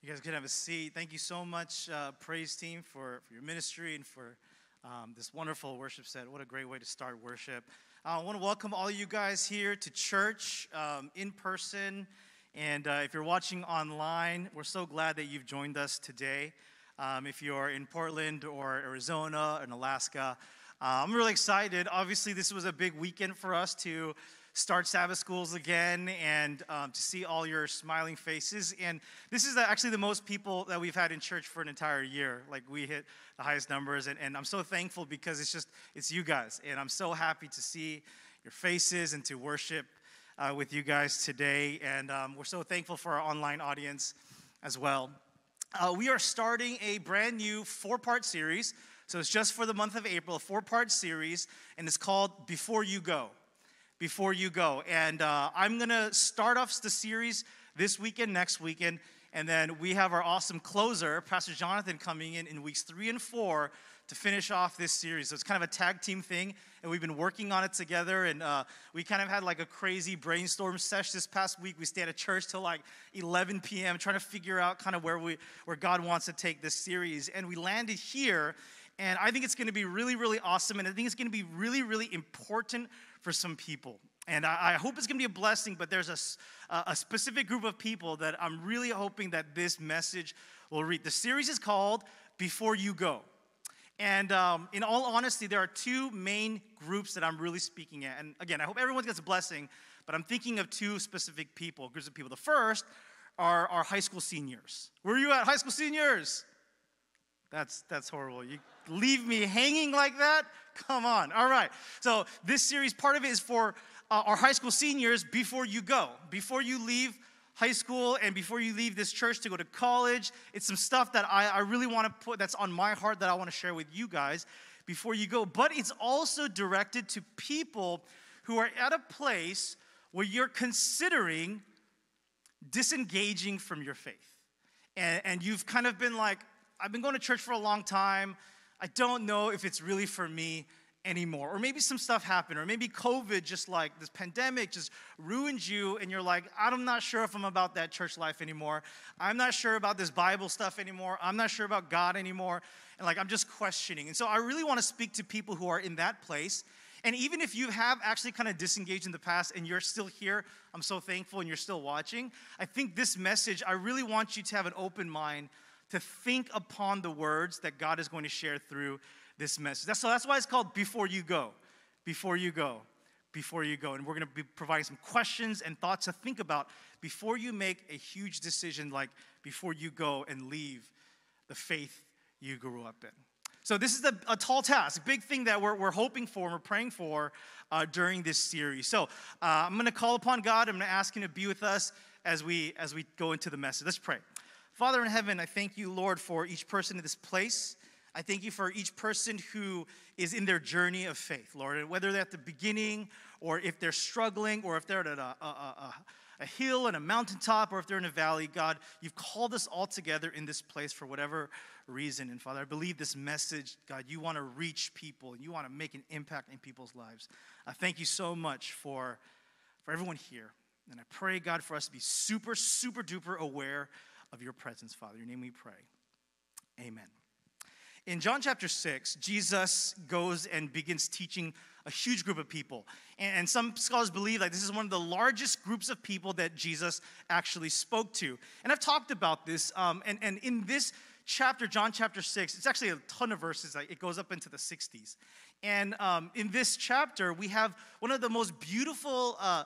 You guys can have a seat. Thank you so much, uh, praise team, for, for your ministry and for um, this wonderful worship set. What a great way to start worship. Uh, I want to welcome all you guys here to church um, in person. And uh, if you're watching online, we're so glad that you've joined us today. Um, if you're in Portland or Arizona or Alaska, uh, I'm really excited. Obviously, this was a big weekend for us to start Sabbath schools again and um, to see all your smiling faces. And this is actually the most people that we've had in church for an entire year. Like we hit the highest numbers, and, and I'm so thankful because it's just it's you guys, and I'm so happy to see your faces and to worship uh, with you guys today. And um, we're so thankful for our online audience as well. Uh, we are starting a brand new four-part series. So it's just for the month of April, a four-part series, and it's called Before You Go before you go. And uh, I'm going to start off the series this weekend, next weekend. And then we have our awesome closer, Pastor Jonathan, coming in in weeks three and four to finish off this series. So it's kind of a tag team thing, and we've been working on it together. And uh, we kind of had like a crazy brainstorm session this past week. We stayed at church till like 11 p.m. trying to figure out kind of where we where God wants to take this series. And we landed here, and I think it's going to be really, really awesome. And I think it's going to be really, really important for some people. And I, I hope it's to be a blessing, but there's a, a specific group of people that I'm really hoping that this message will reach. The series is called Before You Go. And um, in all honesty, there are two main groups that I'm really speaking at. And again, I hope everyone gets a blessing, but I'm thinking of two specific people, groups of people. The first are our high school seniors. Where are you at, high school seniors? That's, that's horrible. You leave me hanging like that? Come on. All right. So, this series, part of it is for uh, our high school seniors before you go, before you leave high school and before you leave this church to go to college. It's some stuff that I, I really want to put that's on my heart that I want to share with you guys before you go. But it's also directed to people who are at a place where you're considering disengaging from your faith. And, and you've kind of been like, I've been going to church for a long time. I don't know if it's really for me anymore. Or maybe some stuff happened, or maybe COVID, just like this pandemic, just ruined you, and you're like, I'm not sure if I'm about that church life anymore. I'm not sure about this Bible stuff anymore. I'm not sure about God anymore. And like, I'm just questioning. And so I really want to speak to people who are in that place. And even if you have actually kind of disengaged in the past and you're still here, I'm so thankful and you're still watching. I think this message, I really want you to have an open mind to think upon the words that God is going to share through this message. That's, so that's why it's called Before You Go. Before You Go. Before you go. And we're going to be providing some questions and thoughts to think about before you make a huge decision, like before you go and leave the faith you grew up in. So, this is a, a tall task, a big thing that we're, we're hoping for and we're praying for uh, during this series. So, uh, I'm going to call upon God. I'm going to ask Him to be with us as we, as we go into the message. Let's pray. Father in heaven, I thank you, Lord, for each person in this place. I thank you for each person who is in their journey of faith, Lord, whether they're at the beginning or if they're struggling or if they're at a, a, a, a hill and a mountaintop or if they're in a valley, God, you've called us all together in this place for whatever reason. And Father, I believe this message, God, you want to reach people and you want to make an impact in people's lives. I thank you so much for, for everyone here. And I pray, God, for us to be super, super duper aware of your presence, Father. In your name we pray. Amen. In John chapter 6, Jesus goes and begins teaching a huge group of people. And some scholars believe that this is one of the largest groups of people that Jesus actually spoke to. And I've talked about this. Um, and, and in this chapter, John chapter 6, it's actually a ton of verses. It goes up into the 60s. And um, in this chapter, we have one of the most beautiful uh,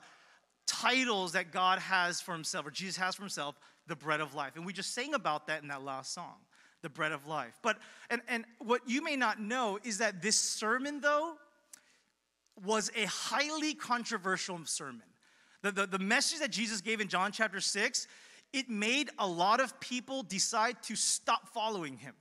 titles that God has for himself, or Jesus has for himself the bread of life. And we just sang about that in that last song, the bread of life. But, and, and what you may not know is that this sermon, though, was a highly controversial sermon. The, the, the message that Jesus gave in John chapter 6, it made a lot of people decide to stop following him.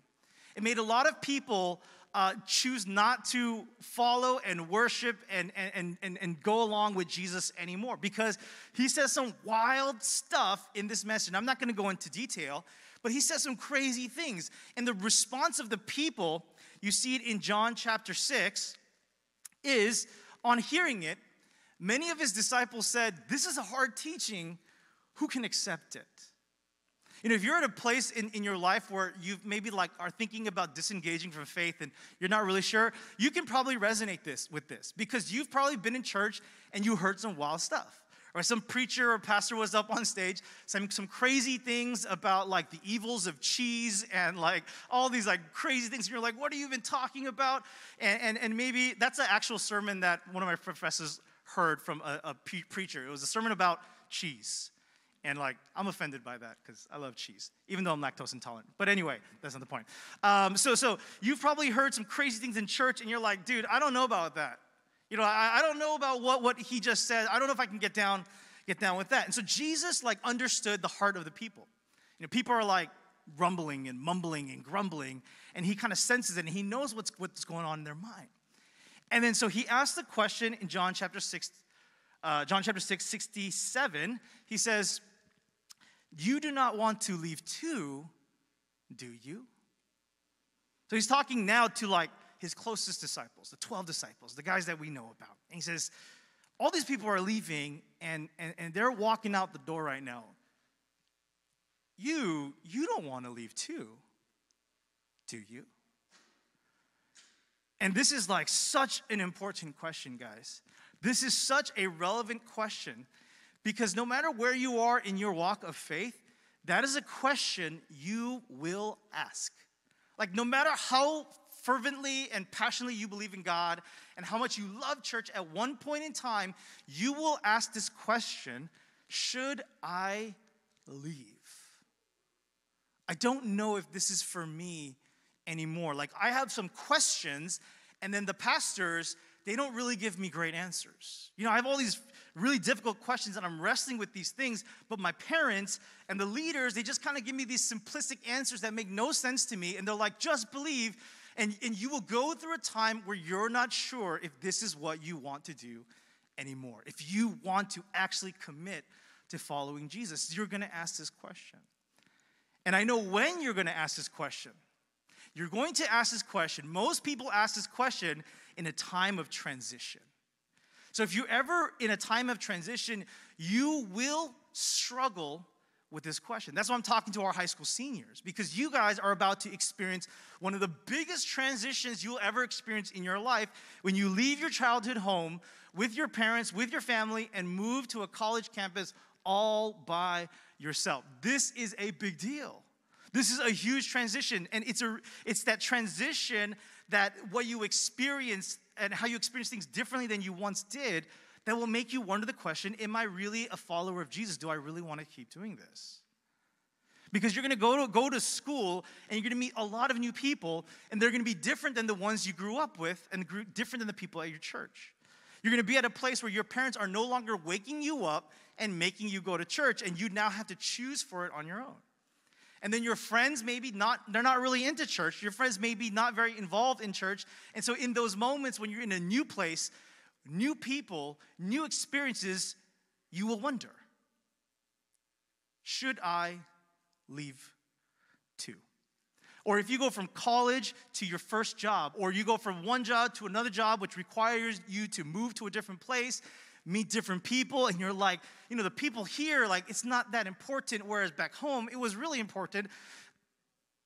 It made a lot of people uh, choose not to follow and worship and, and, and, and go along with Jesus anymore because he says some wild stuff in this message. I'm not going to go into detail, but he says some crazy things. And the response of the people, you see it in John chapter 6, is on hearing it, many of his disciples said, This is a hard teaching. Who can accept it? You know, if you're at a place in, in your life where you maybe like are thinking about disengaging from faith and you're not really sure, you can probably resonate this with this because you've probably been in church and you heard some wild stuff. Or some preacher or pastor was up on stage saying some crazy things about like the evils of cheese and like all these like crazy things. And you're like, what are you even talking about? And, and, and maybe that's an actual sermon that one of my professors heard from a, a preacher. It was a sermon about cheese. And like, I'm offended by that because I love cheese, even though I'm lactose intolerant. But anyway, that's not the point. Um, so, so you've probably heard some crazy things in church, and you're like, dude, I don't know about that. You know, I, I don't know about what, what he just said. I don't know if I can get down, get down with that. And so Jesus like understood the heart of the people. You know, people are like rumbling and mumbling and grumbling, and he kind of senses it, and he knows what's what's going on in their mind. And then so he asked the question in John chapter 6, uh, John chapter 6, 67. He says, You do not want to leave too, do you? So he's talking now to like his closest disciples, the 12 disciples, the guys that we know about. And he says, All these people are leaving and, and, and they're walking out the door right now. You, you don't want to leave too, do you? And this is like such an important question, guys. This is such a relevant question because no matter where you are in your walk of faith, that is a question you will ask. Like, no matter how fervently and passionately you believe in God and how much you love church, at one point in time, you will ask this question Should I leave? I don't know if this is for me anymore. Like, I have some questions, and then the pastors, they don't really give me great answers. You know, I have all these really difficult questions and I'm wrestling with these things, but my parents and the leaders, they just kind of give me these simplistic answers that make no sense to me. And they're like, just believe. And, and you will go through a time where you're not sure if this is what you want to do anymore. If you want to actually commit to following Jesus, you're going to ask this question. And I know when you're going to ask this question. You're going to ask this question. Most people ask this question in a time of transition. So if you're ever in a time of transition, you will struggle with this question. That's why I'm talking to our high school seniors, because you guys are about to experience one of the biggest transitions you'll ever experience in your life when you leave your childhood home with your parents, with your family, and move to a college campus all by yourself. This is a big deal. This is a huge transition, and it's a it's that transition that what you experience and how you experience things differently than you once did that will make you wonder the question Am I really a follower of Jesus? Do I really want to keep doing this? Because you're going to go to go to school and you're going to meet a lot of new people, and they're going to be different than the ones you grew up with, and different than the people at your church. You're going to be at a place where your parents are no longer waking you up and making you go to church, and you now have to choose for it on your own. And then your friends maybe not, they're not really into church. Your friends may be not very involved in church. And so in those moments when you're in a new place, new people, new experiences, you will wonder, should I leave too? Or if you go from college to your first job, or you go from one job to another job, which requires you to move to a different place, meet different people, and you're like, you know, the people here, like, it's not that important, whereas back home, it was really important.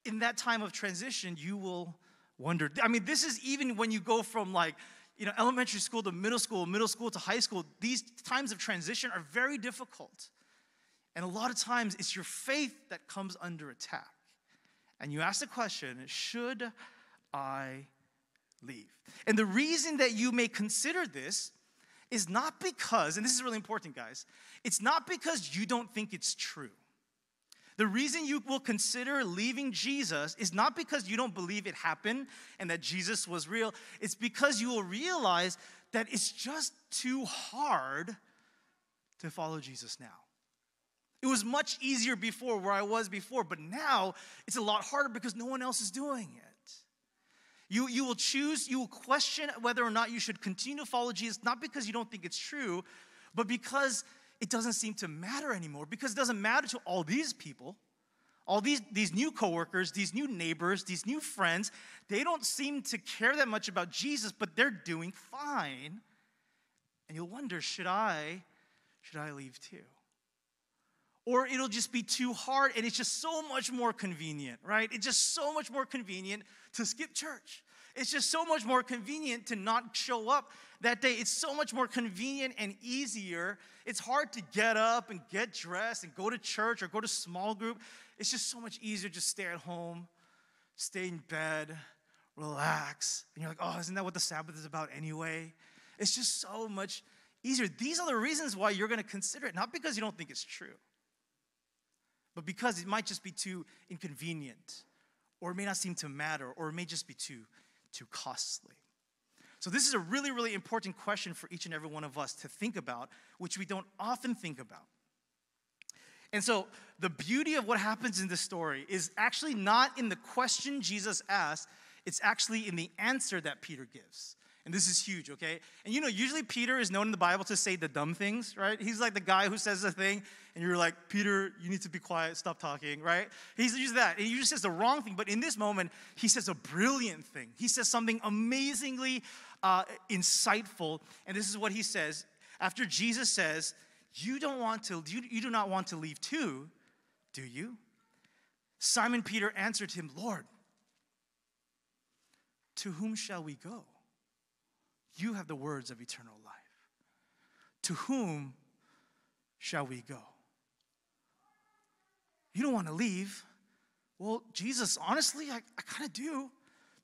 In that time of transition, you will wonder. I mean, this is even when you go from like, you know, elementary school to middle school, middle school to high school, these times of transition are very difficult. And a lot of times it's your faith that comes under attack. And you ask the question, should I leave? And the reason that you may consider this is not because, and this is really important, guys, it's not because you don't think it's true. The reason you will consider leaving Jesus is not because you don't believe it happened and that Jesus was real. It's because you will realize that it's just too hard to follow Jesus now. It was much easier before where I was before, but now it's a lot harder because no one else is doing it. You, you will choose, you will question whether or not you should continue to follow Jesus, not because you don't think it's true, but because it doesn't seem to matter anymore, because it doesn't matter to all these people, all these, these new coworkers, these new neighbors, these new friends. They don't seem to care that much about Jesus, but they're doing fine. And you'll wonder, should I, should I leave too? or it'll just be too hard and it's just so much more convenient, right? It's just so much more convenient to skip church. It's just so much more convenient to not show up that day. It's so much more convenient and easier. It's hard to get up and get dressed and go to church or go to small group. It's just so much easier to stay at home, stay in bed, relax. And you're like, oh, isn't that what the Sabbath is about anyway? It's just so much easier. These are the reasons why you're going to consider it, not because you don't think it's true but because it might just be too inconvenient, or it may not seem to matter, or it may just be too, too costly. So, this is a really, really important question for each and every one of us to think about, which we don't often think about. And so, the beauty of what happens in this story is actually not in the question Jesus asked, it's actually in the answer that Peter gives. And this is huge, okay? And you know, usually Peter is known in the Bible to say the dumb things, right? He's like the guy who says the thing, and you're like, Peter, you need to be quiet, stop talking, right? He's usually that. And he usually says the wrong thing, but in this moment, he says a brilliant thing. He says something amazingly uh, insightful. And this is what he says after Jesus says, You don't want to, you, you do not want to leave too, do you? Simon Peter answered him, Lord, to whom shall we go? You have the words of eternal life. To whom shall we go? You don't want to leave. Well, Jesus, honestly, I, I kind of do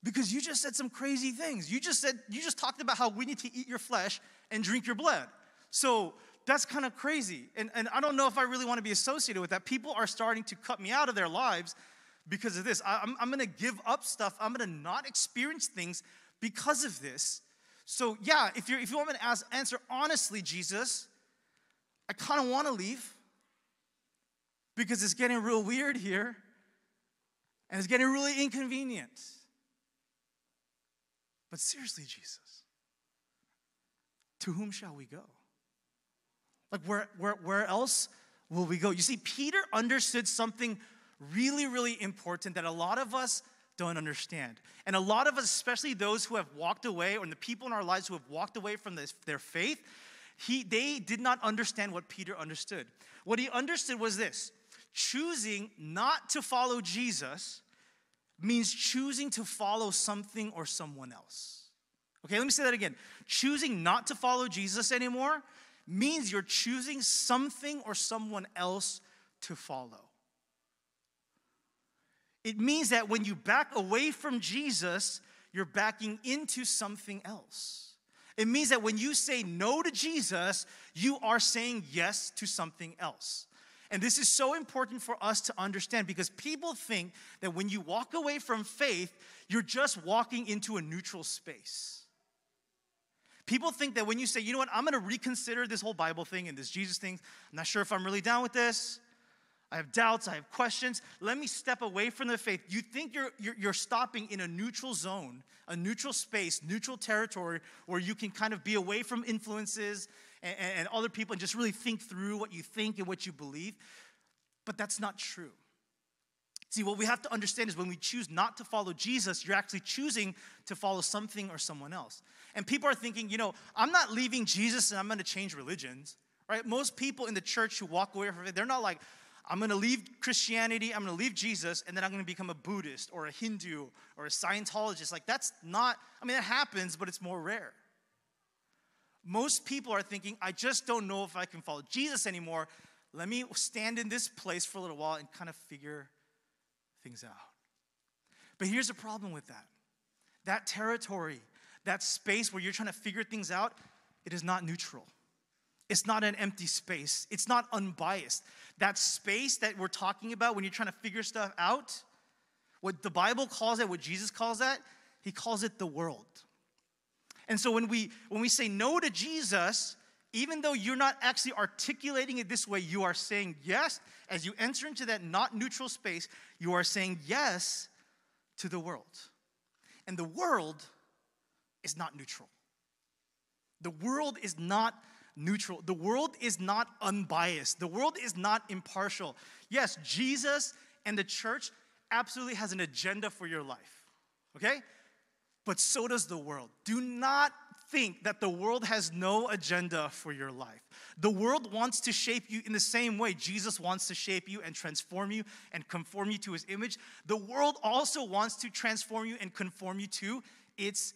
because you just said some crazy things. You just said, you just talked about how we need to eat your flesh and drink your blood. So that's kind of crazy. And, and I don't know if I really want to be associated with that. People are starting to cut me out of their lives because of this. I, I'm, I'm going to give up stuff, I'm going to not experience things because of this. So, yeah, if, you're, if you want me to ask, answer honestly, Jesus, I kind of want to leave because it's getting real weird here and it's getting really inconvenient. But seriously, Jesus, to whom shall we go? Like, where, where, where else will we go? You see, Peter understood something really, really important that a lot of us don't understand. And a lot of us, especially those who have walked away, or the people in our lives who have walked away from this, their faith, he, they did not understand what Peter understood. What he understood was this choosing not to follow Jesus means choosing to follow something or someone else. Okay, let me say that again. Choosing not to follow Jesus anymore means you're choosing something or someone else to follow. It means that when you back away from Jesus, you're backing into something else. It means that when you say no to Jesus, you are saying yes to something else. And this is so important for us to understand because people think that when you walk away from faith, you're just walking into a neutral space. People think that when you say, you know what, I'm gonna reconsider this whole Bible thing and this Jesus thing, I'm not sure if I'm really down with this. I have doubts, I have questions. Let me step away from the faith. You think you're, you're, you're, stopping in a neutral zone, a neutral space, neutral territory where you can kind of be away from influences and, and other people and just really think through what you think and what you believe. But that's not true. See, what we have to understand is when we choose not to follow Jesus, you're actually choosing to follow something or someone else. And people are thinking, you know, I'm not leaving Jesus and I'm gonna change religions, right? Most people in the church who walk away from it, they're not like, I'm going to leave Christianity, I'm going to leave Jesus, and then I'm going to become a Buddhist or a Hindu or a Scientologist. Like, that's not, I mean, it happens, but it's more rare. Most people are thinking, I just don't know if I can follow Jesus anymore. Let me stand in this place for a little while and kind of figure things out. But here's a problem with that that territory, that space where you're trying to figure things out, it is not neutral. It's not an empty space. It's not unbiased. That space that we're talking about when you're trying to figure stuff out, what the Bible calls it, what Jesus calls that, he calls it the world. And so when we when we say no to Jesus, even though you're not actually articulating it this way, you are saying yes as you enter into that not neutral space, you are saying yes to the world. And the world is not neutral. The world is not neutral. The world is not unbiased, the world is not impartial. Yes, Jesus and the church absolutely has an agenda for your life, okay? But so does the world. Do not think that the world has no agenda for your life. The world wants to shape you in the same way Jesus wants to shape you and transform you and conform you to his image. The world also wants to transform you and conform you to its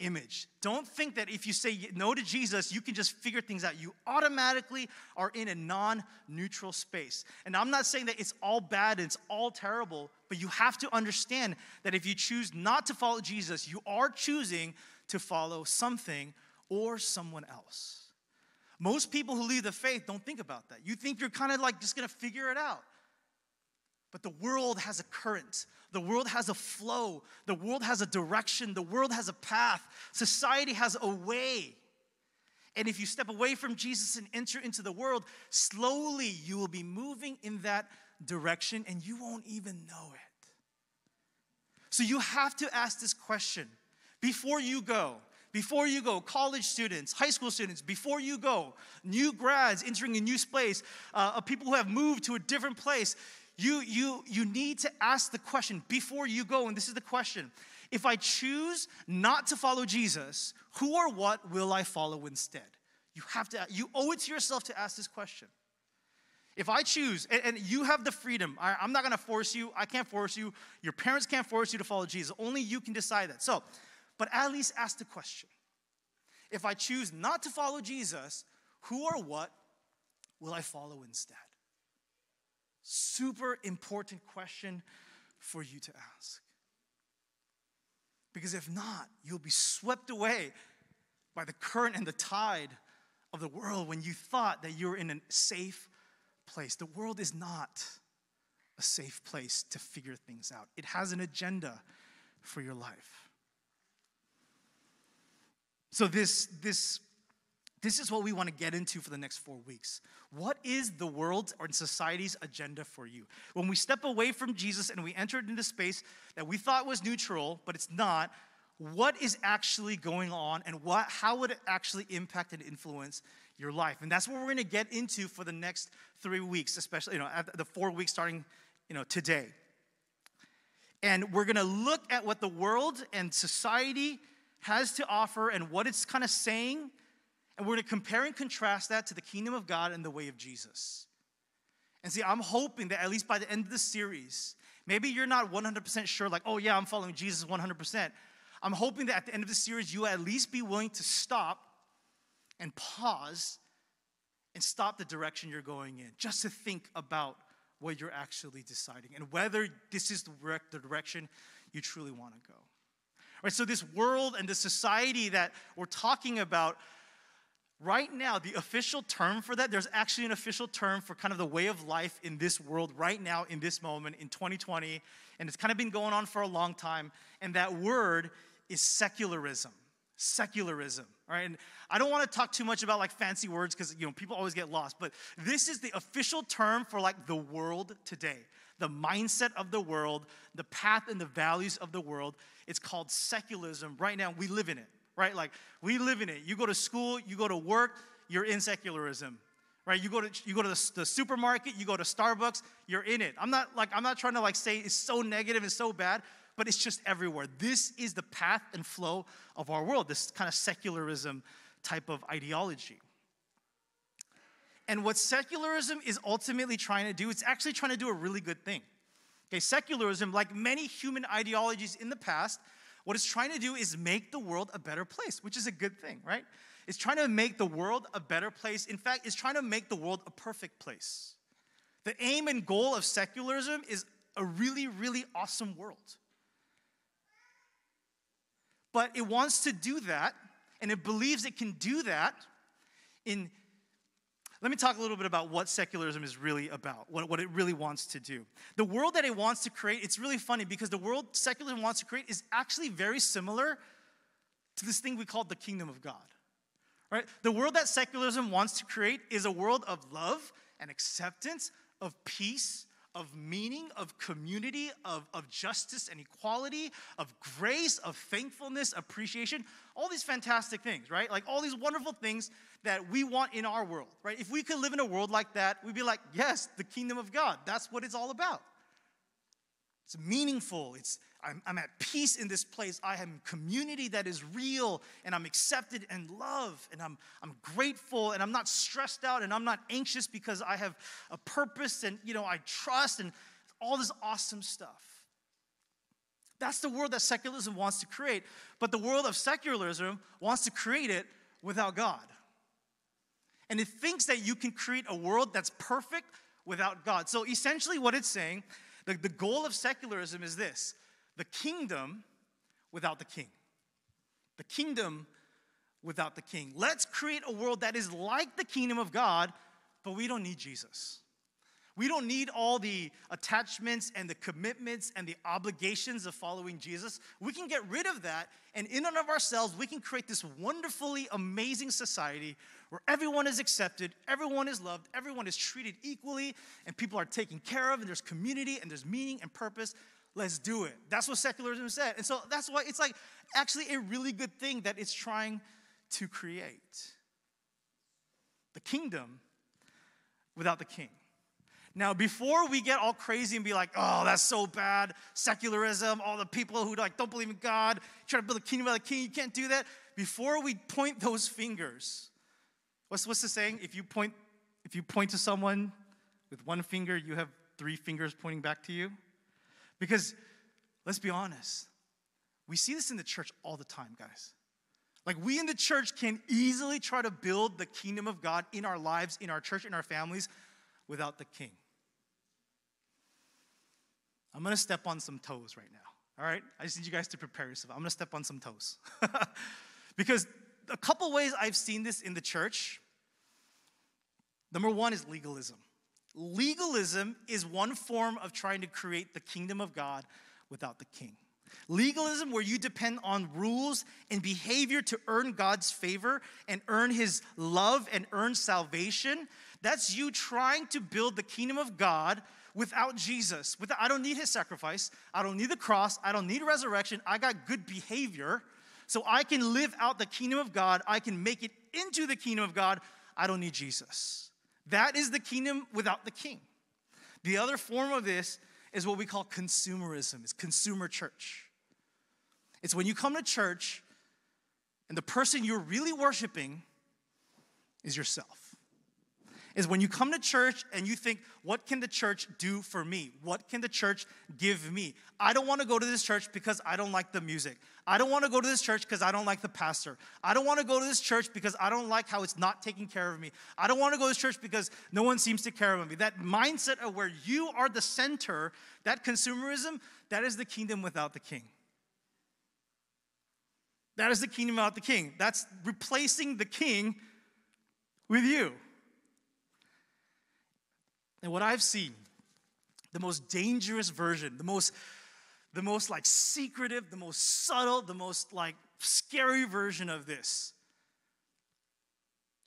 image. Don't think that if you say no to Jesus, you can just figure things out. You automatically are in a non neutral space. And I'm not saying that it's all bad and it's all terrible, but you have to understand that if you choose not to follow Jesus, you are choosing to follow something or someone else. Most people who leave the faith don't think about that. You think you're kind of like just gonna figure it out. But the world has a current, the world has a flow, the world has a direction, the world has a path, society has a way. And if you step away from Jesus and enter into the world, slowly you will be moving in that direction and you won't even know it. So you have to ask this question before you go. Before you go, college students, high school students, before you go, new grads entering a new place, uh, people who have moved to a different place, you, you, you need to ask the question before you go, and this is the question if I choose not to follow Jesus, who or what will I follow instead? You have to, you owe it to yourself to ask this question. If I choose, and, and you have the freedom, I, I'm not gonna force you, I can't force you, your parents can't force you to follow Jesus, only you can decide that. So, but at least ask the question if I choose not to follow Jesus, who or what will I follow instead? Super important question for you to ask. Because if not, you'll be swept away by the current and the tide of the world when you thought that you were in a safe place. The world is not a safe place to figure things out, it has an agenda for your life. So this this this is what we want to get into for the next four weeks. What is the world or society's agenda for you? When we step away from Jesus and we enter into space that we thought was neutral, but it's not, what is actually going on and what, how would it actually impact and influence your life? And that's what we're going to get into for the next three weeks, especially, you know, the four weeks starting, you know, today. And we're going to look at what the world and society has to offer and what it's kind of saying. And we're going to compare and contrast that to the kingdom of God and the way of Jesus. And see, I'm hoping that at least by the end of the series, maybe you're not 100% sure, like, oh yeah, I'm following Jesus 100%. I'm hoping that at the end of the series, you at least be willing to stop and pause and stop the direction you're going in, just to think about what you're actually deciding and whether this is the direction you truly want to go. Right, so this world and the society that we're talking about right now, the official term for that, there's actually an official term for kind of the way of life in this world right now, in this moment, in 2020, and it's kind of been going on for a long time. And that word is secularism. Secularism, right? And I don't want to talk too much about like fancy words because you know people always get lost, but this is the official term for like the world today the mindset of the world, the path and the values of the world. It's called secularism. Right now, we live in it, right? Like, we live in it. You go to school, you go to work, you're in secularism right you go to you go to the, the, supermarket you go to starbucks you're in it i'm not like i'm not trying to like say it's so negative and so bad but it's just everywhere this is the path and flow of our world this kind of secularism type of ideology and what secularism is ultimately trying to do, it's actually trying to do a really good thing. Okay, secularism, like many human ideologies in the past, what it's trying to do is make the world a better place, which is a good thing, right? It's trying to make the world a better place. In fact, it's trying to make the world a perfect place. The aim and goal of secularism is a really, really awesome world. But it wants to do that, and it believes it can do that in let me talk a little bit about what secularism is really about, what, what it really wants to do. The world that it wants to create, it's really funny because the world secularism wants to create is actually very similar to this thing we call the kingdom of God. Right? The world that secularism wants to create is a world of love and acceptance, of peace, of meaning, of community, of, of justice and equality, of grace, of thankfulness, appreciation, all these fantastic things, right? Like all these wonderful things that we want in our world, right? If we could live in a world like that, we'd be like, yes, the kingdom of God, that's what it's all about. It's meaningful. It's I'm, I'm at peace in this place. I am community that is real and I'm accepted and loved and I'm, I'm grateful and I'm not stressed out and I'm not anxious because I have a purpose and, you know, I trust and all this awesome stuff. That's the world that secularism wants to create. But the world of secularism wants to create it without God. And it thinks that you can create a world that's perfect without God. So essentially, what it's saying, the, the goal of secularism is this the kingdom without the king. The kingdom without the king. Let's create a world that is like the kingdom of God, but we don't need Jesus. We don't need all the attachments and the commitments and the obligations of following Jesus. We can get rid of that, and in and of ourselves, we can create this wonderfully amazing society where everyone is accepted, everyone is loved, everyone is treated equally, and people are taken care of, and there's community, and there's meaning and purpose. Let's do it. That's what secularism said. And so that's why it's like actually a really good thing that it's trying to create the kingdom without the king. Now, before we get all crazy and be like, oh, that's so bad, secularism, all the people who like don't believe in God, try to build a kingdom without a king, you can't do that. Before we point those fingers, what's what's the saying? If you point, if you point to someone with one finger, you have three fingers pointing back to you. Because let's be honest, we see this in the church all the time, guys. Like, we in the church can easily try to build the kingdom of God in our lives, in our church, in our families, without the king. I'm gonna step on some toes right now, all right? I just need you guys to prepare yourself. I'm gonna step on some toes. because a couple ways I've seen this in the church. Number one is legalism. Legalism is one form of trying to create the kingdom of God without the king. Legalism, where you depend on rules and behavior to earn God's favor and earn his love and earn salvation, that's you trying to build the kingdom of God without Jesus. Without, I don't need his sacrifice. I don't need the cross. I don't need resurrection. I got good behavior. So I can live out the kingdom of God. I can make it into the kingdom of God. I don't need Jesus. That is the kingdom without the king. The other form of this is what we call consumerism, it's consumer church. It's when you come to church and the person you're really worshiping is yourself is when you come to church and you think, what can the church do for me? What can the church give me? I don't want to go to this church because I don't like the music. I don't want to go to this church because I don't like the pastor. I don't want to go to this church because I don't like how it's not taking care of me. I don't want to go to this church because no one seems to care about me. That mindset of where you are the center, that consumerism, that is the kingdom without the king. That is the kingdom without the king. That's replacing the king with you. And what I've seen, the most dangerous version, the most the most like secretive, the most subtle, the most like scary version of this.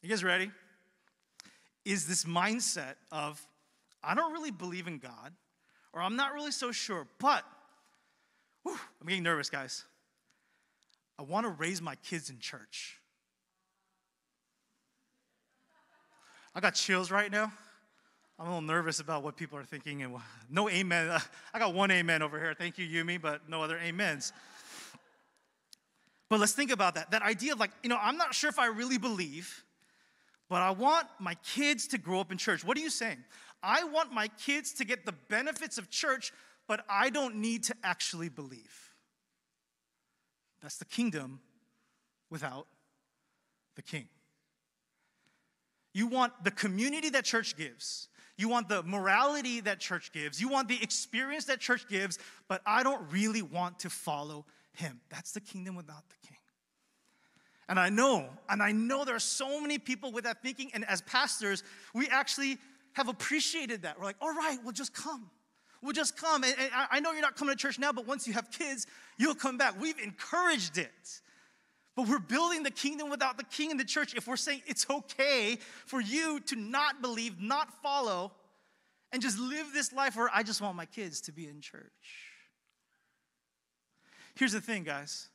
You guys ready? Is this mindset of I don't really believe in God, or I'm not really so sure, but whew, I'm getting nervous, guys. I want to raise my kids in church. I got chills right now. I'm a little nervous about what people are thinking. And no amen. I got one amen over here. Thank you, Yumi, but no other amens. But let's think about that. That idea of like, you know, I'm not sure if I really believe, but I want my kids to grow up in church. What are you saying? I want my kids to get the benefits of church, but I don't need to actually believe. That's the kingdom without the king. You want the community that church gives. You want the morality that church gives. You want the experience that church gives, but I don't really want to follow him. That's the kingdom without the king. And I know, and I know there are so many people with that thinking, and as pastors, we actually have appreciated that. We're like, all right, well, just come. We'll just come. And, and I know you're not coming to church now, but once you have kids, you'll come back. We've encouraged it. But we're building the kingdom without the king in the church if we're saying it's okay for you to not believe, not follow, and just live this life where I just want my kids to be in church. Here's the thing, guys.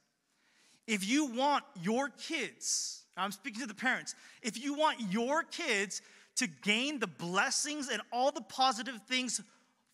If you want your kids, I'm speaking to the parents, if you want your kids to gain the blessings and all the positive things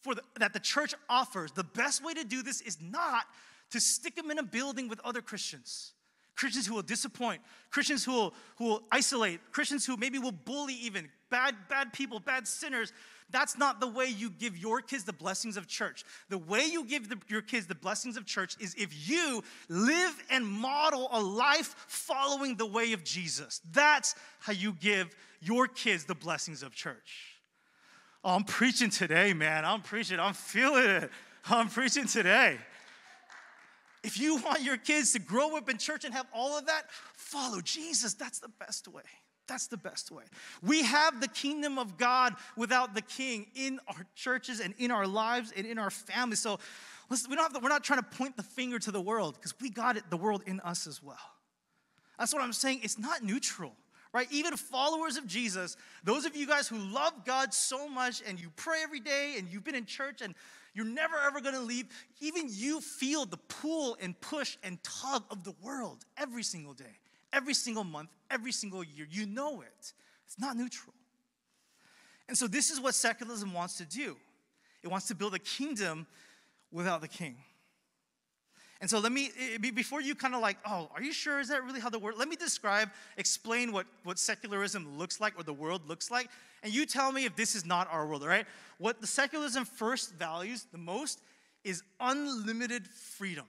for the, that the church offers, the best way to do this is not to stick them in a building with other Christians. Christians who will disappoint, Christians who will, who will isolate, Christians who maybe will bully even, bad, bad people, bad sinners. That's not the way you give your kids the blessings of church. The way you give the, your kids the blessings of church is if you live and model a life following the way of Jesus. That's how you give your kids the blessings of church. Oh, I'm preaching today, man. I'm preaching. I'm feeling it. I'm preaching today. If you want your kids to grow up in church and have all of that, follow Jesus. That's the best way. That's the best way. We have the kingdom of God without the king in our churches and in our lives and in our families. So listen, we don't have to, we're not trying to point the finger to the world because we got it, the world in us as well. That's what I'm saying. It's not neutral right? Even followers of Jesus, those of you guys who love God so much and you pray every day and you've been in church and you're never ever gonna leave, even you feel the pull and push and tug of the world every single day, every single month, every single year. You know it. It's not neutral. And so, this is what secularism wants to do it wants to build a kingdom without the king. And so let me, eh, eh, before you kind of like, oh, are you sure? Is that really how the world? Let me describe, explain what, what secularism looks like or the world looks like. And you tell me if this is not our world, all right? What the secularism first values the most is unlimited freedom.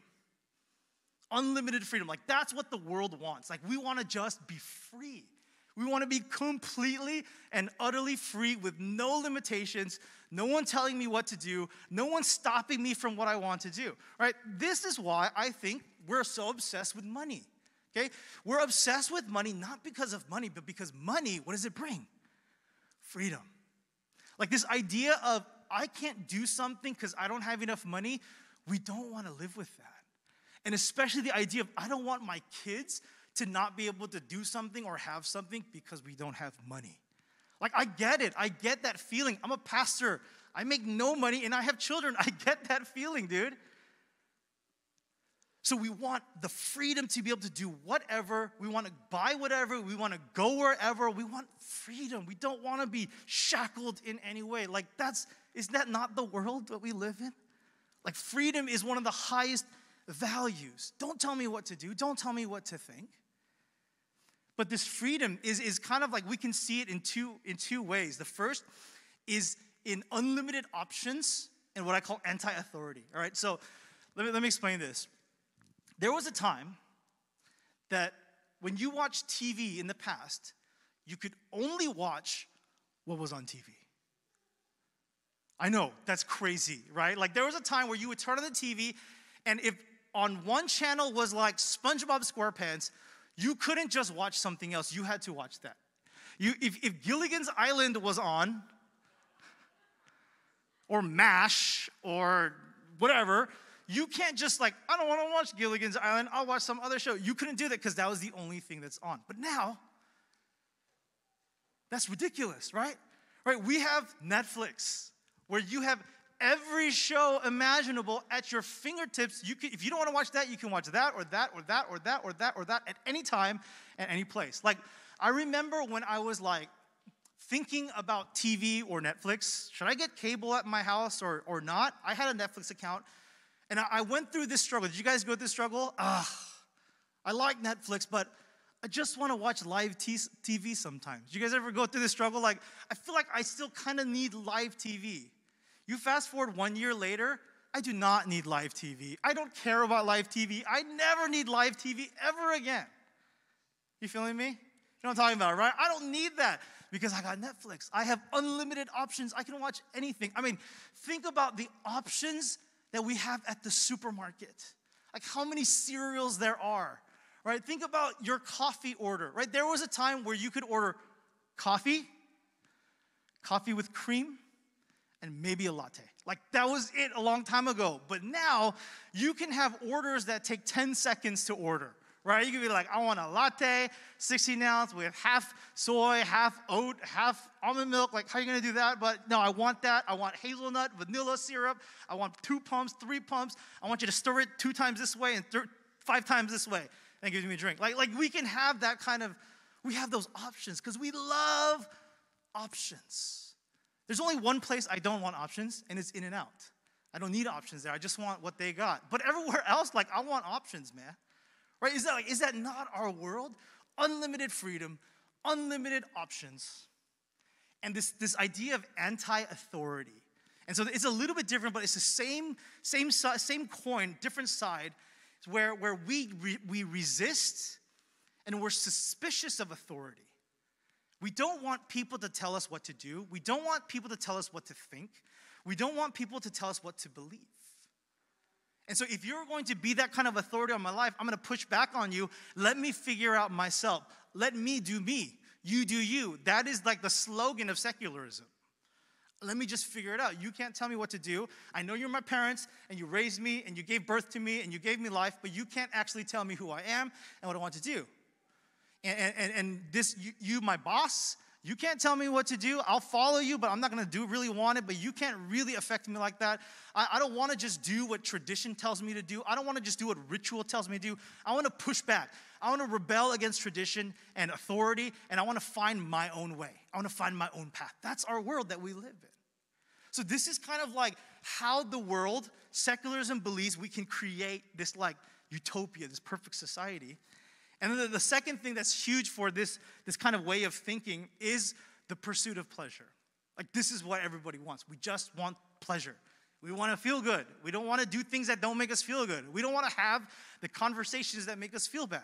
Unlimited freedom. Like that's what the world wants. Like we want to just be free. We want to be completely and utterly free with no limitations, no one telling me what to do, no one stopping me from what I want to do. Right? This is why I think we're so obsessed with money. Okay? We're obsessed with money not because of money, but because money, what does it bring? Freedom. Like this idea of I can't do something because I don't have enough money, we don't want to live with that. And especially the idea of I don't want my kids to not be able to do something or have something because we don't have money. Like, I get it. I get that feeling. I'm a pastor. I make no money and I have children. I get that feeling, dude. So we want the freedom to be able to do whatever. We want to buy whatever. We want to go wherever. We want freedom. We don't want to be shackled in any way. Like that's is that not the world that we live in? Like freedom is one of the highest values. Don't tell me what to do. Don't tell me what to think. But this freedom is, is kind of like we can see it in two, in two ways. The first is in unlimited options and what I call anti authority. All right, so let me, let me explain this. There was a time that when you watched TV in the past, you could only watch what was on TV. I know, that's crazy, right? Like there was a time where you would turn on the TV, and if on one channel was like SpongeBob SquarePants, you couldn't just watch something else, you had to watch that. You, if, if Gilligan's Island was on, or MASH, or whatever, you can't just like, I don't want to watch Gilligan's Island, I'll watch some other show. You couldn't do that because that was the only thing that's on. But now, that's ridiculous, right? Right? We have Netflix, where you have every show imaginable at your fingertips. You can, if you don't want to watch that, you can watch that or that or that or that or that or that at any time at any place. Like, I remember when I was like thinking about TV or Netflix. Should I get cable at my house or, or not? I had a Netflix account and I, I went through this struggle. Did you guys go through this struggle? Ah, I like Netflix, but I just want to watch live t- TV sometimes. Do you guys ever go through this struggle? Like, I feel like I still kind of need live TV. You fast forward one year later, I do not need live TV. I don't care about live TV. I never need live TV ever again. You feeling me? You know what I'm talking about, right? I don't need that because I got Netflix. I have unlimited options. I can watch anything. I mean, think about the options that we have at the supermarket. Like how many cereals there are, right? Think about your coffee order, right? There was a time where you could order coffee, coffee with cream, and maybe a latte. Like that was it a long time ago. But now you can have orders that take 10 seconds to order, right? You can be like, I want a latte, 16 ounce with half soy, half oat, half almond milk. Like, how are you gonna do that? But no, I want that. I want hazelnut, vanilla syrup. I want two pumps, three pumps. I want you to stir it two times this way and five times this way and give me a drink. Like, like we can have that kind of, we have those options because we love options. There's only one place I don't want options, and it's In-N-Out. I don't need options there. I just want what they got. But everywhere else, like I want options, man. Right? Is that like, is that not our world? Unlimited freedom, unlimited options. And this, this idea of anti-authority. And so it's a little bit different, but it's the same, same, same coin, different side, where, where we, re, we resist and we're suspicious of authority. We don't want people to tell us what to do. We don't want people to tell us what to think. We don't want people to tell us what to believe. And so, if you're going to be that kind of authority on my life, I'm going to push back on you. Let me figure out myself. Let me do me. You do you. That is like the slogan of secularism. Let me just figure it out. You can't tell me what to do. I know you're my parents and you raised me and you gave birth to me and you gave me life, but you can't actually tell me who I am and what I want to do. And, and, and this, you, you, my boss, you can't tell me what to do. I'll follow you, but I'm not gonna do really want it, but you can't really affect me like that. I, I don't wanna just do what tradition tells me to do. I don't wanna just do what ritual tells me to do. I wanna push back. I wanna rebel against tradition and authority, and I wanna find my own way. I wanna find my own path. That's our world that we live in. So, this is kind of like how the world, secularism believes we can create this like utopia, this perfect society. And then the, second thing that's huge for this, this kind of way of thinking is the pursuit of pleasure. Like, this is what everybody wants. We just want pleasure. We want to feel good. We don't want to do things that don't make us feel good. We don't want to have the conversations that make us feel bad.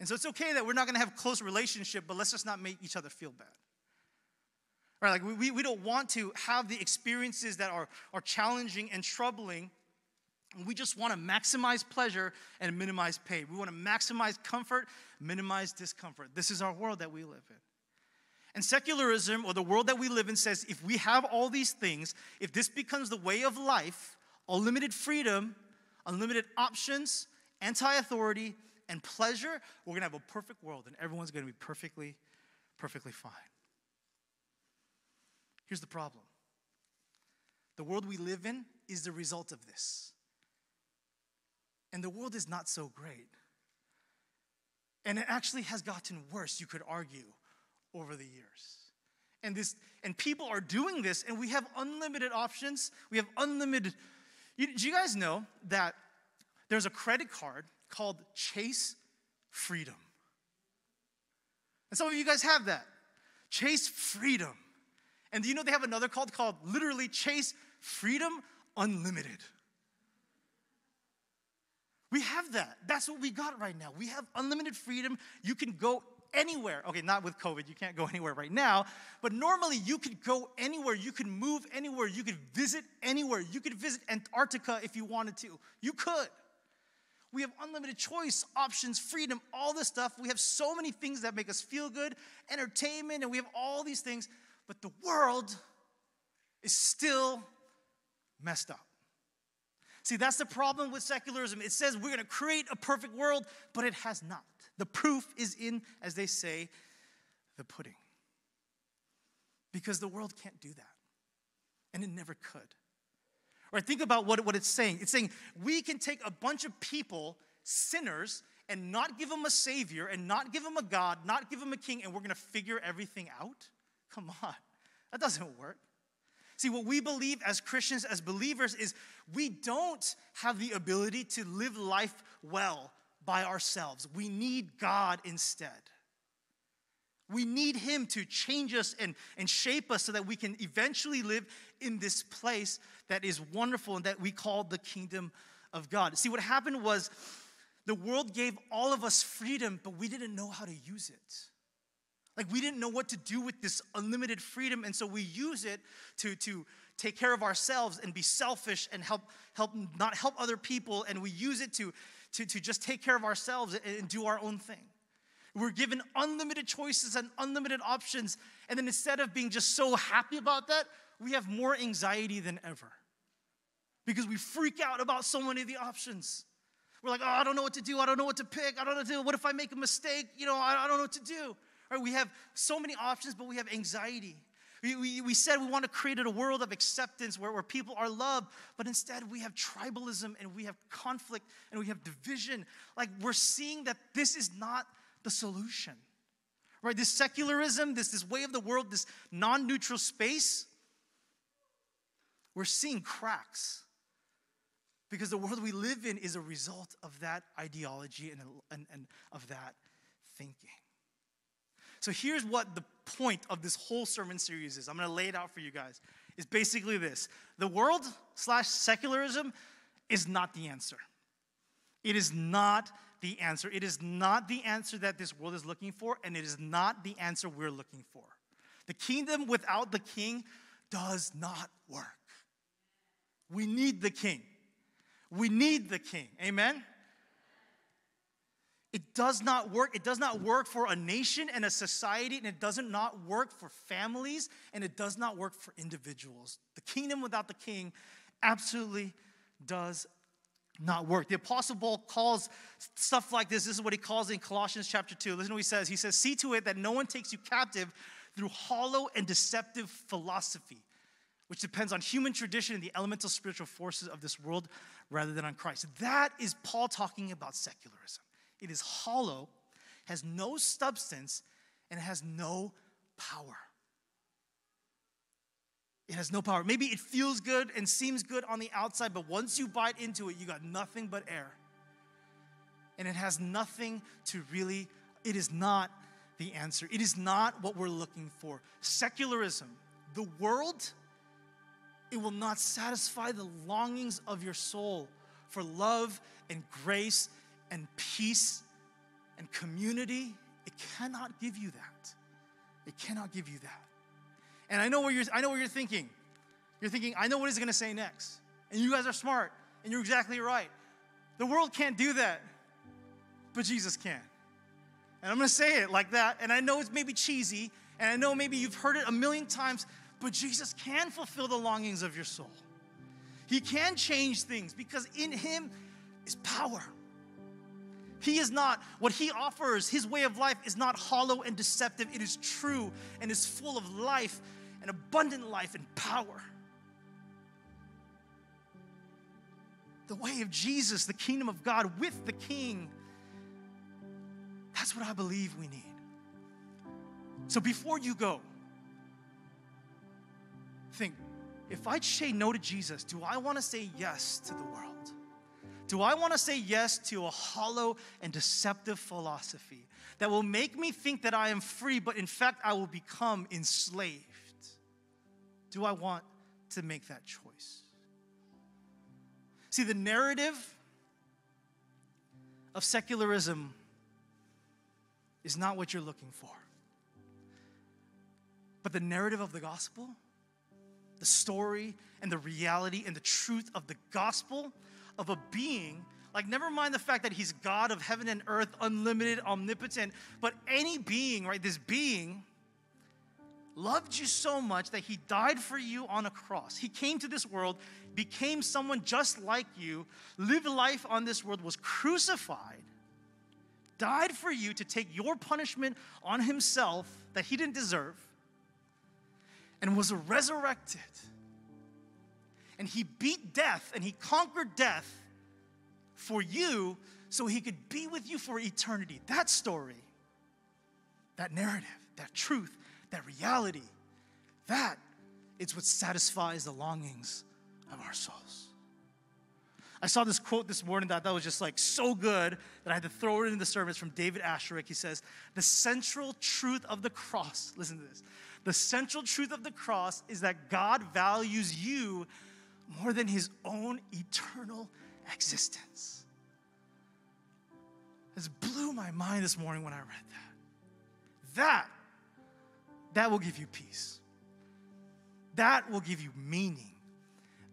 And so it's okay that we're not going to have close relationship, but let's just not make each other feel bad. Right? Like we, we don't want to have the experiences that are, are challenging and troubling. We just want to maximize pleasure and minimize pain. We want to maximize comfort, minimize discomfort. This is our world that we live in. And secularism, or the world that we live in, says if we have all these things, if this becomes the way of life, unlimited freedom, unlimited options, anti authority, and pleasure, we're going to have a perfect world and everyone's going to be perfectly, perfectly fine. Here's the problem the world we live in is the result of this. And the world is not so great. And it actually has gotten worse, you could argue, over the years. And this and people are doing this, and we have unlimited options. We have unlimited. You, do you guys know that there's a credit card called Chase Freedom? And some of you guys have that. Chase Freedom. And do you know they have another called called literally Chase Freedom Unlimited? We have that. That's what we got right now. We have unlimited freedom. You can go anywhere. Okay, not with COVID, you can't go anywhere right now, but normally you could go anywhere. You could move anywhere. You could visit anywhere. You could visit Antarctica if you wanted to. You could. We have unlimited choice, options, freedom, all this stuff. We have so many things that make us feel good, entertainment, and we have all these things but the world is still messed up. See, that's the problem with secularism. It says we're going to create a perfect world, but it has not. The proof is in, as they say, the pudding. Because the world can't do that. And it never could. Right? Think about what, what it's saying. It's saying we can take a bunch of people, sinners, and not give them a savior, and not give them a God, not give them a king, and we're going to figure everything out. Come on, that doesn't work. See, what we believe as Christians, as believers, is we don't have the ability to live life well by ourselves. We need God instead. We need Him to change us and, and shape us so that we can eventually live in this place that is wonderful and that we call the kingdom of God. See, what happened was the world gave all of us freedom, but we didn't know how to use it. Like we didn't know what to do with this unlimited freedom, and so we use it to, to take care of ourselves and be selfish and help, help not help other people, and we use it to, to, to just take care of ourselves and, and do our own thing. We're given unlimited choices and unlimited options, and then instead of being just so happy about that, we have more anxiety than ever. Because we freak out about so many of the options. We're like, oh, I don't know what to do. I don't know what to pick. I don't know what to do. What if I make a mistake? You know, I, I don't know what to do. Right? We have so many options, but we have anxiety. We, we, we said we want to create a world of acceptance where, where people are loved, but instead we have tribalism and we have conflict and we have division. Like we're seeing that this is not the solution. Right? This secularism, this, this way of the world, this non neutral space, we're seeing cracks because the world we live in is a result of that ideology and, and, and of that thinking. So here's what the point of this whole sermon series is. I'm going to lay it out for you guys. It's basically this: the world slash secularism is not the answer. It is not the answer. It is not the answer that this world is looking for, and it is not the answer we're looking for. The kingdom without the king does not work. We need the king. We need the king. Amen? It does not work. It does not work for a nation and a society, and it does not work for families, and it does not work for individuals. The kingdom without the king absolutely does not work. The apostle Paul calls stuff like this. This is what he calls in Colossians chapter 2. Listen to what he says. He says, See to it that no one takes you captive through hollow and deceptive philosophy, which depends on human tradition and the elemental spiritual forces of this world rather than on Christ. That is Paul talking about secularism. It is hollow, has no substance, and has no power. It has no power. Maybe it feels good and seems good on the outside, but once you bite into it, you got nothing but air. And it has nothing to really, it is not the answer. It is not what we're looking for. Secularism, the world, it will not satisfy the longings of your soul for love and grace and peace and community. It cannot give you that. It cannot give you that. And I know what you're, I know what you're thinking. You're thinking, I know what he's going to say next. And you guys are smart, and you're exactly right. The world can't do that, but Jesus can. And I'm going to say it like that. And I know it's maybe cheesy, and I know maybe you've heard it a million times, but Jesus can fulfill the longings of your soul. He can change things because in Him is power. He is not, what He offers, His way of life is not hollow and deceptive. It is true and is full of life and abundant life and power. The way of Jesus, the kingdom of God with the King, that's what I believe we need. So before you go, think if I say no to Jesus, do I want to say yes to the world? Do I want to say yes to a hollow and deceptive philosophy that will make me think that I am free, but in fact I will become enslaved? Do I want to make that choice? See, the narrative of secularism is not what you're looking for. But the narrative of the gospel, the story and the reality and the truth of the gospel of a being like, never mind the fact that he's God of heaven and earth, unlimited, omnipotent, but any being, right? This being loved you so much that he died for you on a cross. He came to this world, became someone just like you, lived life on this world, was crucified, died for you to take your punishment on himself that he didn't deserve, and was resurrected and he beat death and he conquered death for you so he could be with you for eternity. That story, that narrative, that truth, that reality, that is what satisfies the longings of our souls. I saw this quote this morning that that was just like so good that I had to throw it in the service from David Asscherick. He says, The central truth of the cross, listen to this. The central truth of the cross is that God values you more than his own eternal existence. This blew my mind this morning when I read that. That, that will give you peace. That will give you meaning.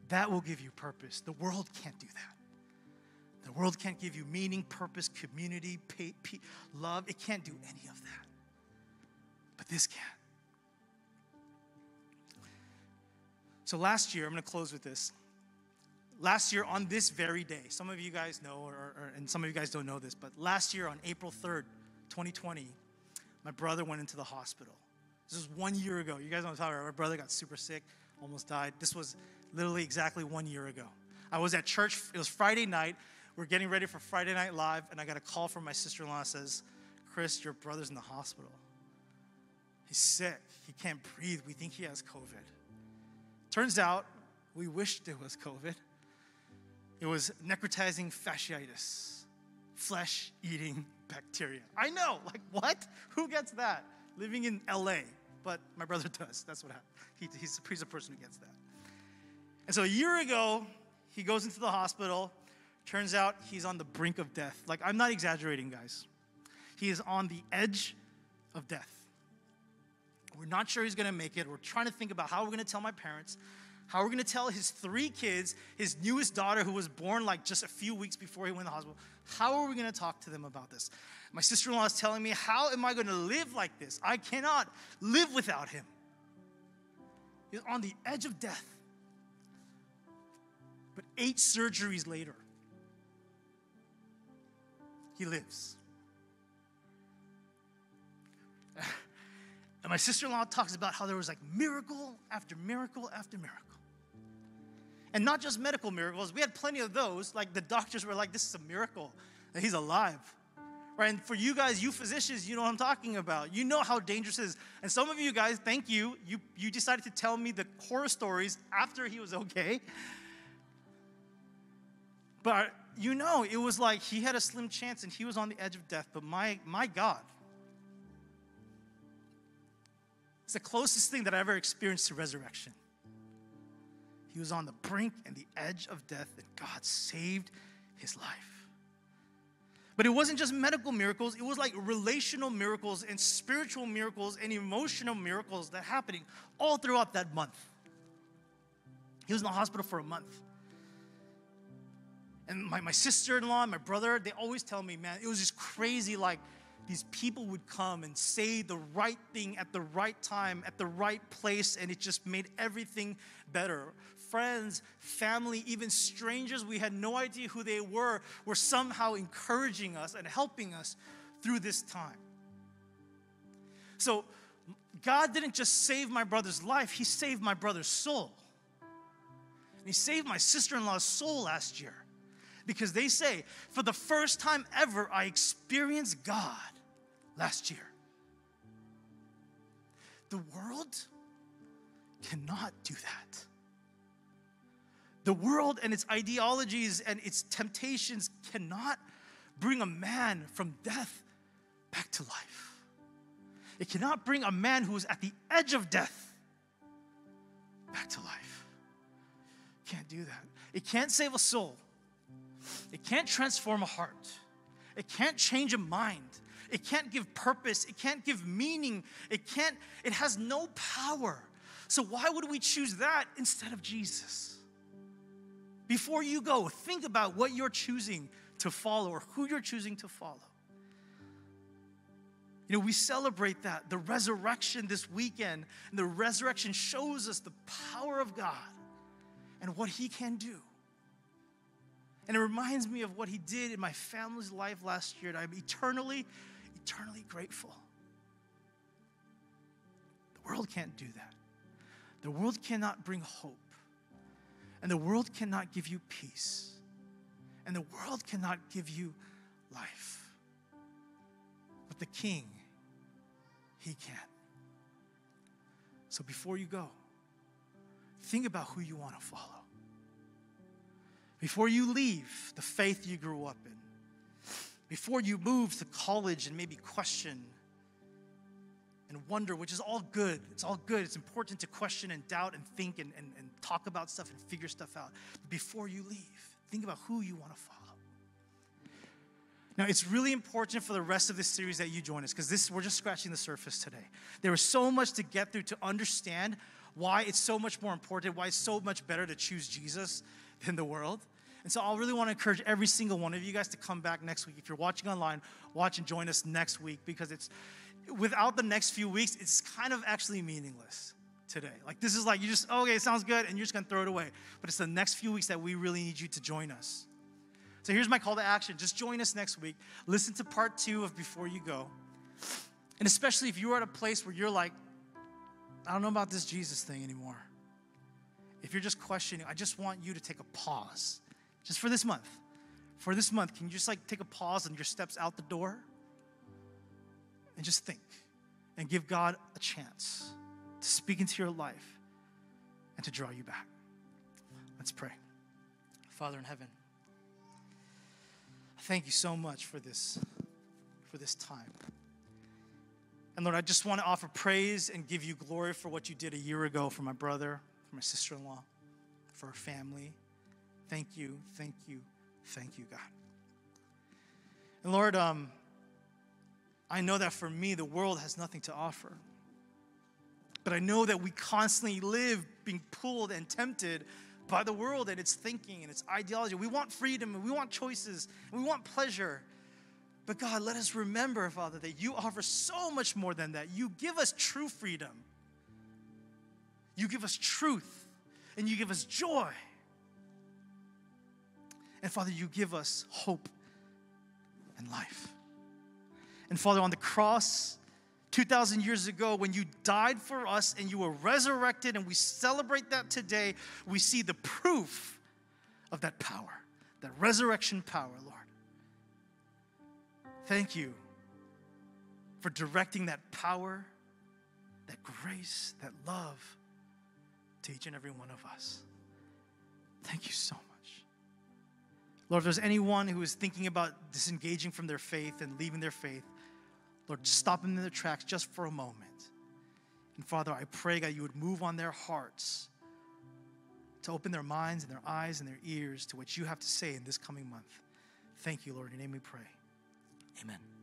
That will give you purpose. The world can't do that. The world can't give you meaning, purpose, community, pay, pay, love. It can't do any of that. But this can. So last year, I'm going to close with this. Last year, on this very day, some of you guys know, or, or, and some of you guys don't know this, but last year on April 3rd, 2020, my brother went into the hospital. This was one year ago. You guys I'm talking about. My brother got super sick, almost died. This was literally exactly one year ago. I was at church. It was Friday night. We're getting ready for Friday Night Live, and I got a call from my sister-in-law. Says, "Chris, your brother's in the hospital. He's sick. He can't breathe. We think he has COVID." Turns out we wished it was COVID. It was necrotizing fasciitis, flesh eating bacteria. I know, like what? Who gets that? Living in LA, but my brother does. That's what happened. He, he's, he's a person who gets that. And so a year ago, he goes into the hospital. Turns out he's on the brink of death. Like, I'm not exaggerating, guys. He is on the edge of death. We're not sure he's gonna make it. We're trying to think about how we're gonna tell my parents, how we're gonna tell his three kids, his newest daughter, who was born like just a few weeks before he went to the hospital. How are we gonna talk to them about this? My sister in law is telling me, How am I gonna live like this? I cannot live without him. He's on the edge of death. But eight surgeries later, he lives. And my sister in law talks about how there was like miracle after miracle after miracle. And not just medical miracles, we had plenty of those. Like the doctors were like, this is a miracle that he's alive. Right? And for you guys, you physicians, you know what I'm talking about. You know how dangerous it is. And some of you guys, thank you, you, you decided to tell me the horror stories after he was okay. But you know, it was like he had a slim chance and he was on the edge of death. But my, my God, It's the closest thing that I ever experienced to resurrection. He was on the brink and the edge of death, and God saved his life. But it wasn't just medical miracles, it was like relational miracles and spiritual miracles and emotional miracles that happening all throughout that month. He was in the hospital for a month. And my, my sister in law and my brother, they always tell me, man, it was just crazy. Like, these people would come and say the right thing at the right time, at the right place, and it just made everything better. Friends, family, even strangers, we had no idea who they were, were somehow encouraging us and helping us through this time. So, God didn't just save my brother's life, He saved my brother's soul. And He saved my sister in law's soul last year because they say, for the first time ever, I experienced God last year. The world cannot do that. The world and its ideologies and its temptations cannot bring a man from death back to life. It cannot bring a man who is at the edge of death back to life. Can't do that. It can't save a soul. It can't transform a heart. It can't change a mind. It can't give purpose. It can't give meaning. It can't, it has no power. So why would we choose that instead of Jesus? Before you go, think about what you're choosing to follow or who you're choosing to follow. You know, we celebrate that, the resurrection this weekend, and the resurrection shows us the power of God and what He can do. And it reminds me of what He did in my family's life last year, and I'm eternally eternally grateful. The world can't do that. The world cannot bring hope. And the world cannot give you peace. And the world cannot give you life. But the King, He can. So before you go, think about who you want to follow. Before you leave the faith you grew up in, before you move to college and maybe question and wonder, which is all good. It's all good. It's important to question and doubt and think and, and, and talk about stuff and figure stuff out. But before you leave, think about who you want to follow. Now, it's really important for the rest of this series that you join us because this we're just scratching the surface today. There is so much to get through to understand why it's so much more important, why it's so much better to choose Jesus than the world. And so I really want to encourage every single one of you guys to come back next week. If you're watching online, watch and join us next week because it's without the next few weeks, it's kind of actually meaningless today. Like this is like you just okay, it sounds good, and you're just gonna throw it away. But it's the next few weeks that we really need you to join us. So here's my call to action. Just join us next week. Listen to part two of Before You Go. And especially if you're at a place where you're like, I don't know about this Jesus thing anymore. If you're just questioning, I just want you to take a pause just for this month. For this month, can you just like take a pause on your steps out the door and just think and give God a chance to speak into your life and to draw you back? Let's pray. Father in heaven, thank you so much for this, for this time. And Lord, I just want to offer praise and give you glory for what you did a year ago for my brother, for my sister in law, for our family. Thank you, thank you, thank you, God. And Lord, um, I know that for me, the world has nothing to offer. But I know that we constantly live being pulled and tempted by the world and its thinking and its ideology. We want freedom and we want choices and we want pleasure. But God, let us remember, Father, that you offer so much more than that. You give us true freedom, you give us truth, and you give us joy. And Father, you give us hope and life. And Father, on the cross, 2,000 years ago, when you died for us and you were resurrected, and we celebrate that today, we see the proof of that power, that resurrection power, Lord. Thank you for directing that power, that grace, that love to each and every one of us. Thank you so much. Lord, if there's anyone who is thinking about disengaging from their faith and leaving their faith, Lord, stop them in their tracks just for a moment. And Father, I pray, God, you would move on their hearts to open their minds and their eyes and their ears to what you have to say in this coming month. Thank you, Lord. In your name we pray. Amen.